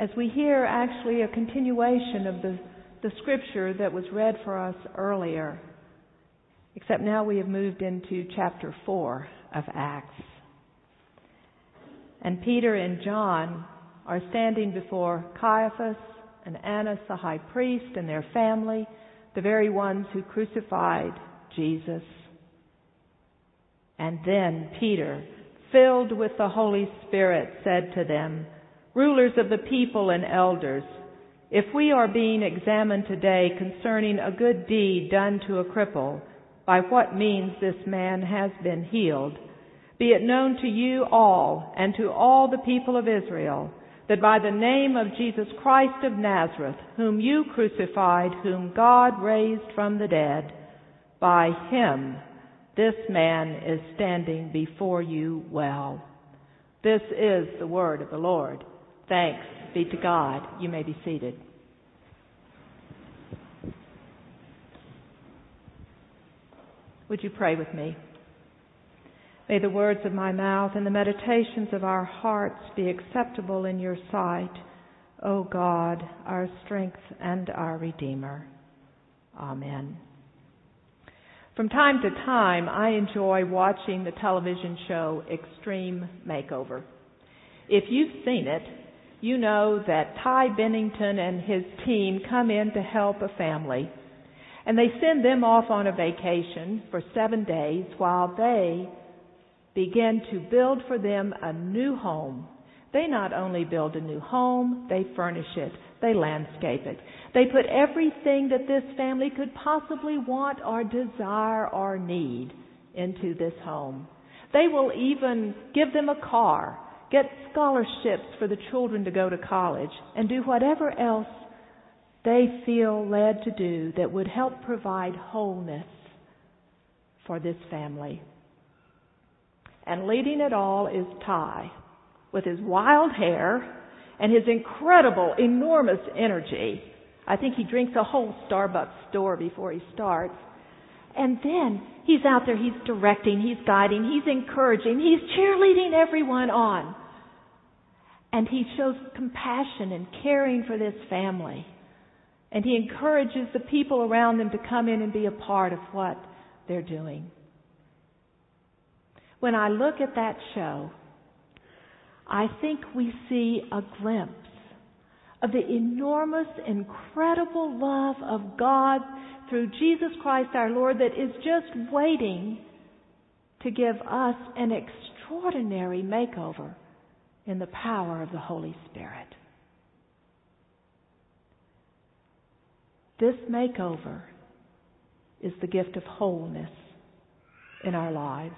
as we hear actually a continuation of the, the scripture that was read for us earlier. Except now we have moved into chapter 4 of Acts. And Peter and John are standing before Caiaphas and Annas the high priest and their family, the very ones who crucified Jesus. And then Peter, filled with the Holy Spirit, said to them, Rulers of the people and elders, if we are being examined today concerning a good deed done to a cripple, by what means this man has been healed, be it known to you all and to all the people of Israel that by the name of Jesus Christ of Nazareth, whom you crucified, whom God raised from the dead, by him this man is standing before you well. This is the word of the Lord. Thanks be to God. You may be seated. Would you pray with me? May the words of my mouth and the meditations of our hearts be acceptable in your sight, O God, our strength and our Redeemer. Amen. From time to time, I enjoy watching the television show Extreme Makeover. If you've seen it, you know that Ty Pennington and his team come in to help a family. And they send them off on a vacation for seven days while they begin to build for them a new home. They not only build a new home, they furnish it, they landscape it. They put everything that this family could possibly want or desire or need into this home. They will even give them a car, get scholarships for the children to go to college, and do whatever else they feel led to do that would help provide wholeness for this family. And leading it all is Ty, with his wild hair and his incredible, enormous energy. I think he drinks a whole Starbucks store before he starts. And then he's out there, he's directing, he's guiding, he's encouraging, he's cheerleading everyone on. And he shows compassion and caring for this family. And he encourages the people around them to come in and be a part of what they're doing. When I look at that show, I think we see a glimpse of the enormous, incredible love of God through Jesus Christ our Lord that is just waiting to give us an extraordinary makeover in the power of the Holy Spirit. This makeover is the gift of wholeness in our lives.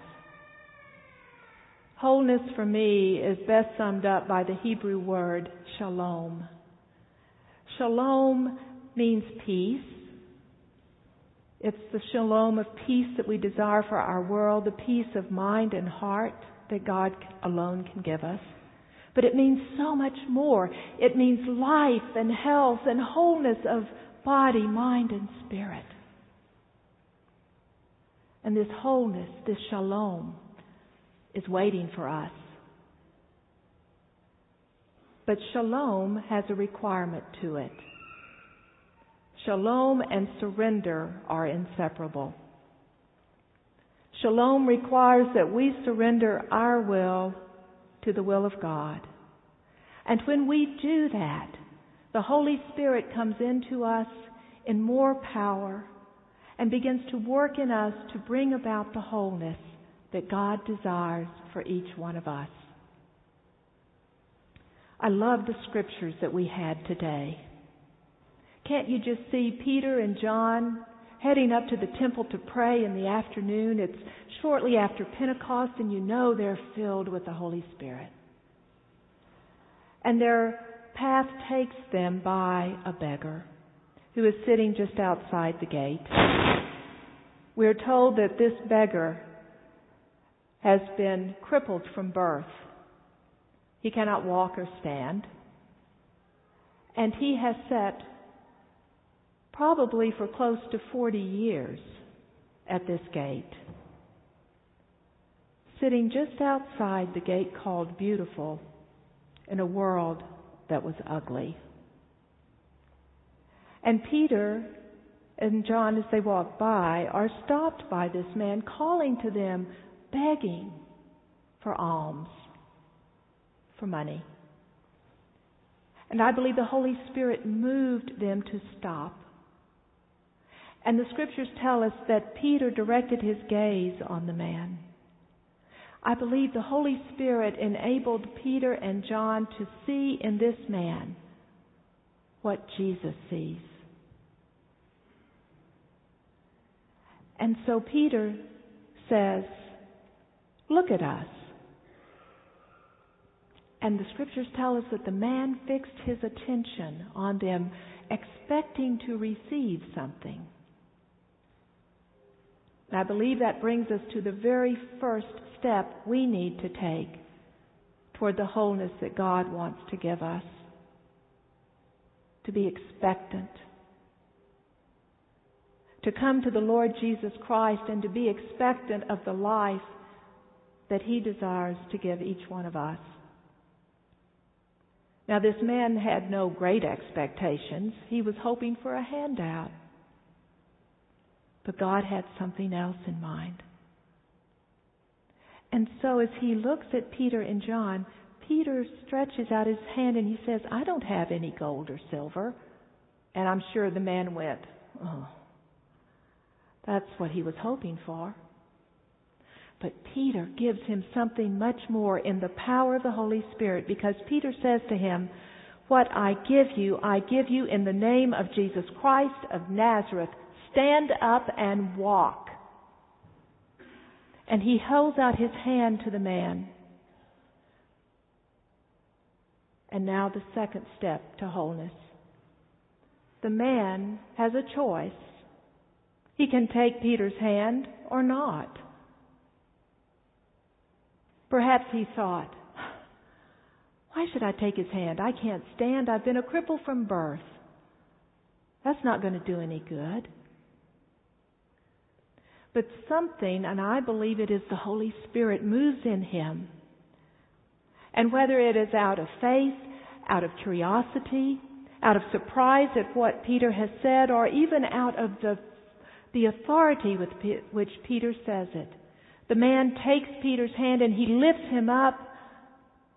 Wholeness for me is best summed up by the Hebrew word shalom. Shalom means peace. It's the shalom of peace that we desire for our world, the peace of mind and heart that God alone can give us. But it means so much more. It means life and health and wholeness of body, mind, and spirit. And this wholeness, this shalom, is waiting for us. But shalom has a requirement to it. Shalom and surrender are inseparable. Shalom requires that we surrender our will to the will of God. And when we do that, the Holy Spirit comes into us in more power and begins to work in us to bring about the wholeness that God desires for each one of us. I love the scriptures that we had today. Can't you just see Peter and John heading up to the temple to pray in the afternoon? It's shortly after Pentecost, and you know they're filled with the Holy Spirit. And their path takes them by a beggar who is sitting just outside the gate. We're told that this beggar has been crippled from birth. He cannot walk or stand. And he has sat probably for close to 40 years at this gate. Sitting just outside the gate called Beautiful in a world that was ugly. And Peter and John, as they walk by, are stopped by this man calling to them, begging for alms, for money. And I believe the Holy Spirit moved them to stop. And the scriptures tell us that Peter directed his gaze on the man. I believe the Holy Spirit enabled Peter and John to see in this man what Jesus sees. And so Peter says, Look at us. And the scriptures tell us that the man fixed his attention on them, expecting to receive something. And I believe that brings us to the very first step we need to take toward the wholeness that God wants to give us. To be expectant. To come to the Lord Jesus Christ and to be expectant of the life that He desires to give each one of us. Now, this man had no great expectations. He was hoping for a handout. But God had something else in mind. And so, as he looks at Peter and John, Peter stretches out his hand and he says, I don't have any gold or silver. And I'm sure the man went, Oh, that's what he was hoping for. But Peter gives him something much more in the power of the Holy Spirit because Peter says to him, What I give you, I give you in the name of Jesus Christ of Nazareth. Stand up and walk. And he holds out his hand to the man. And now the second step to wholeness. The man has a choice. He can take Peter's hand or not. Perhaps he thought, why should I take his hand? I can't stand. I've been a cripple from birth. That's not going to do any good. But something, and I believe it is the Holy Spirit, moves in him. And whether it is out of faith, out of curiosity, out of surprise at what Peter has said, or even out of the, the authority with which Peter says it, the man takes Peter's hand and he lifts him up.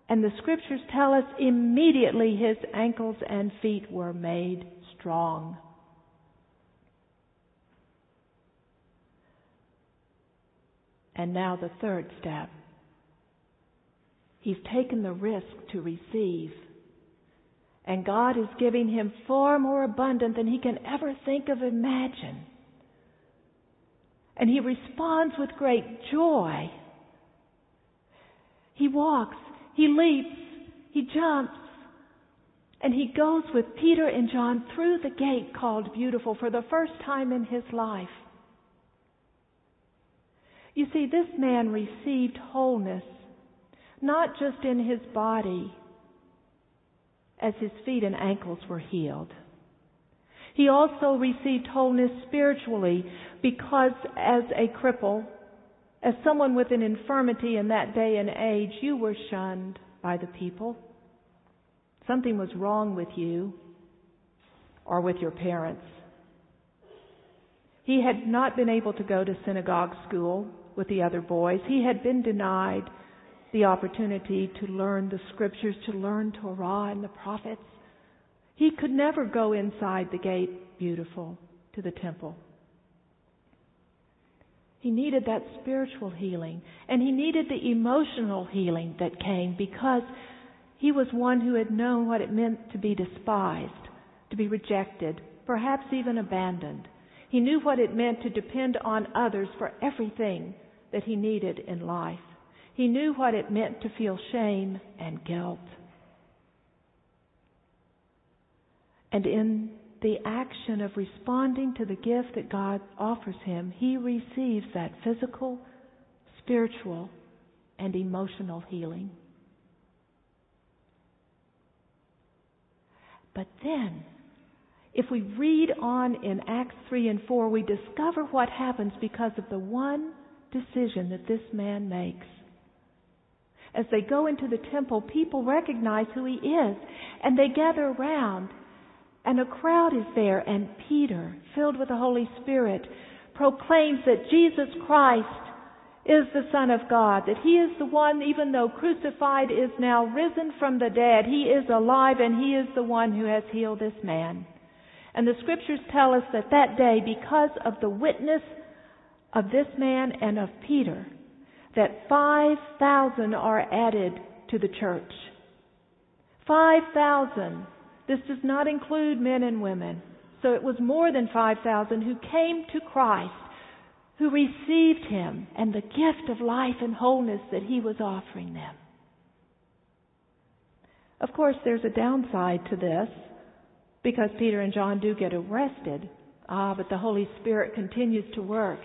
And the scriptures tell us immediately his ankles and feet were made strong. And now the third step. He's taken the risk to receive. And God is giving him far more abundant than he can ever think of, imagine. And he responds with great joy. He walks, he leaps, he jumps, and he goes with Peter and John through the gate called Beautiful for the first time in his life. You see, this man received wholeness, not just in his body, as his feet and ankles were healed. He also received wholeness spiritually because as a cripple, as someone with an infirmity in that day and age, you were shunned by the people. Something was wrong with you or with your parents. He had not been able to go to synagogue school with the other boys. He had been denied the opportunity to learn the scriptures, to learn Torah and the prophets. He could never go inside the gate beautiful to the temple. He needed that spiritual healing and he needed the emotional healing that came because he was one who had known what it meant to be despised, to be rejected, perhaps even abandoned. He knew what it meant to depend on others for everything that he needed in life. He knew what it meant to feel shame and guilt. And in the action of responding to the gift that God offers him, he receives that physical, spiritual, and emotional healing. But then, if we read on in Acts 3 and 4, we discover what happens because of the one decision that this man makes. as they go into the temple, people recognize who he is and they gather around and a crowd is there and Peter, filled with the Holy Spirit, proclaims that Jesus Christ is the Son of God, that He is the one, even though crucified, is now risen from the dead. He is alive and He is the one who has healed this man. And the scriptures tell us that that day, because of the witness of this man and of Peter, that 5,000 are added to the church. 5,000. This does not include men and women. So it was more than 5,000 who came to Christ, who received Him and the gift of life and wholeness that He was offering them. Of course, there's a downside to this because Peter and John do get arrested. Ah, but the Holy Spirit continues to work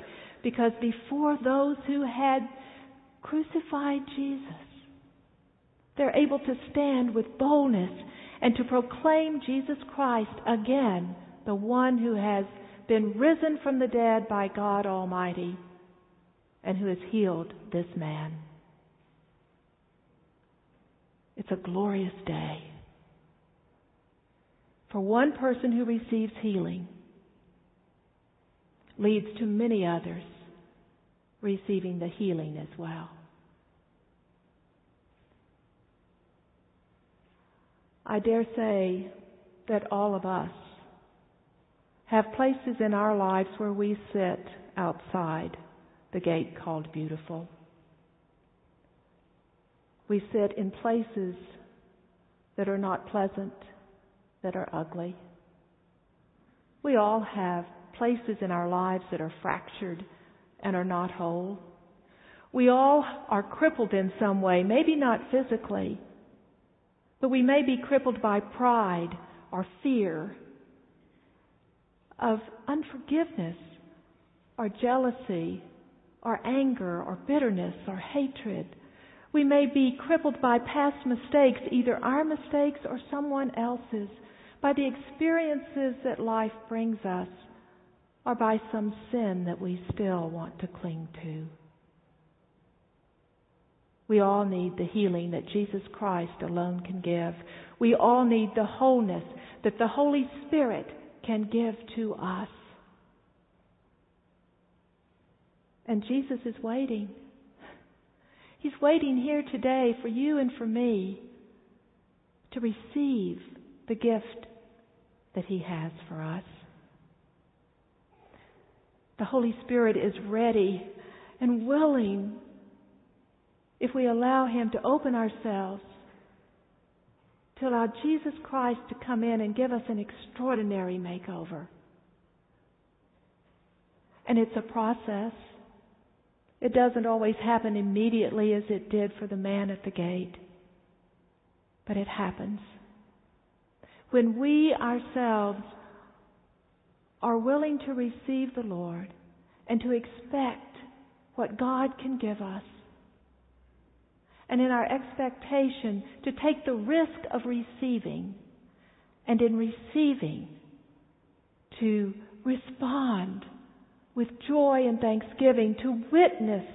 because before those who had crucified Jesus. They're able to stand with boldness and to proclaim Jesus Christ again, the one who has been risen from the dead by God Almighty and who has healed this man. It's a glorious day. For one person who receives healing leads to many others receiving the healing as well. I dare say that all of us have places in our lives where we sit outside the gate called beautiful. We sit in places that are not pleasant, that are ugly. We all have places in our lives that are fractured and are not whole. We all are crippled in some way, maybe not physically, but we may be crippled by pride or fear of unforgiveness or jealousy or anger or bitterness or hatred. We may be crippled by past mistakes, either our mistakes or someone else's, by the experiences that life brings us or by some sin that we still want to cling to. We all need the healing that Jesus Christ alone can give. We all need the wholeness that the Holy Spirit can give to us. And Jesus is waiting. He's waiting here today for you and for me to receive the gift that He has for us. The Holy Spirit is ready and willing if we allow Him to open ourselves to allow Jesus Christ to come in and give us an extraordinary makeover. And it's a process. It doesn't always happen immediately as it did for the man at the gate, but it happens. When we ourselves are willing to receive the Lord and to expect what God can give us. And in our expectation, to take the risk of receiving, and in receiving, to respond with joy and thanksgiving, to witness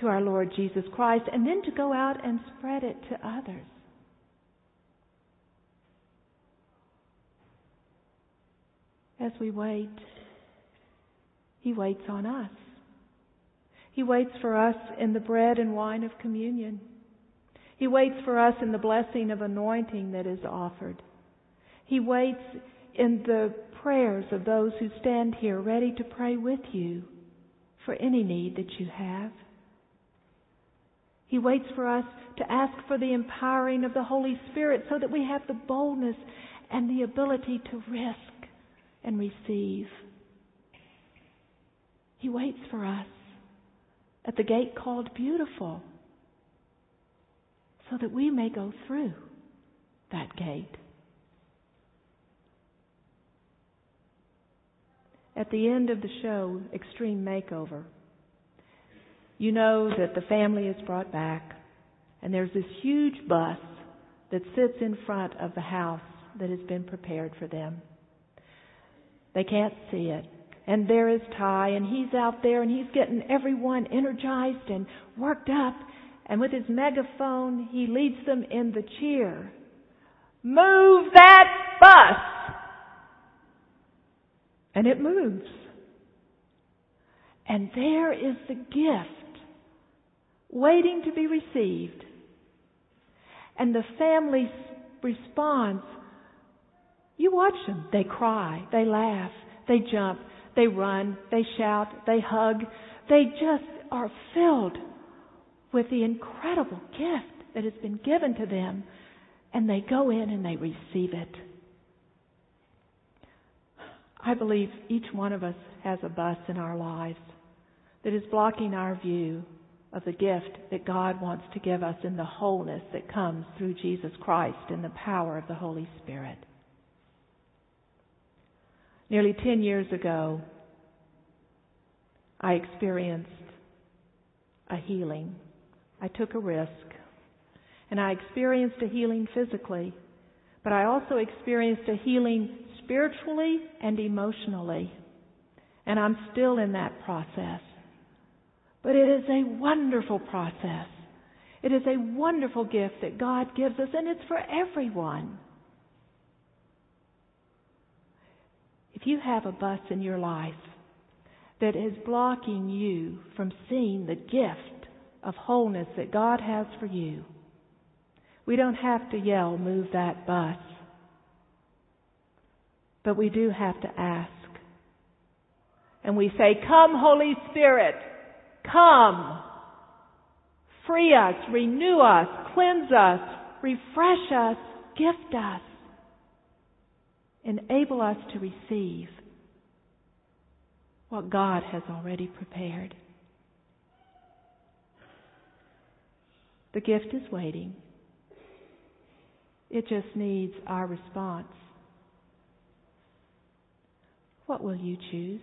to our Lord Jesus Christ, and then to go out and spread it to others. As we wait, He waits on us. He waits for us in the bread and wine of communion. He waits for us in the blessing of anointing that is offered. He waits in the prayers of those who stand here ready to pray with you for any need that you have. He waits for us to ask for the empowering of the Holy Spirit so that we have the boldness and the ability to risk and receive. He waits for us at the gate called Beautiful so that we may go through that gate. At the end of the show, Extreme Makeover, you know that the family is brought back, and there's this huge bus that sits in front of the house that has been prepared for them. They can't see it. And there is Ty, and he's out there, and he's getting everyone energized and worked up. and with his megaphone, he leads them in the cheer. Move that bus! And it moves. And there is the gift waiting to be received. And the family's responds. You watch them. They cry. They laugh. They jump. They run. They shout. They hug. They just are filled with the incredible gift that has been given to them. And they go in and they receive it. I believe each one of us has a bus in our lives that is blocking our view of the gift that God wants to give us in the wholeness that comes through Jesus Christ in the power of the Holy Spirit. Nearly 10 years ago, I experienced a healing. I took a risk. And I experienced a healing physically, but I also experienced a healing spiritually and emotionally. And I'm still in that process. But it is a wonderful process. It is a wonderful gift that God gives us, and it's for everyone. You have a bus in your life that is blocking you from seeing the gift of wholeness that God has for you, we don't have to yell, move that bus. But we do have to ask. And we say, Come, Holy Spirit. Come. Free us, renew us, cleanse us, refresh us, gift us. Enable us to receive what God has already prepared. The gift is waiting. It just needs our response. What will you choose?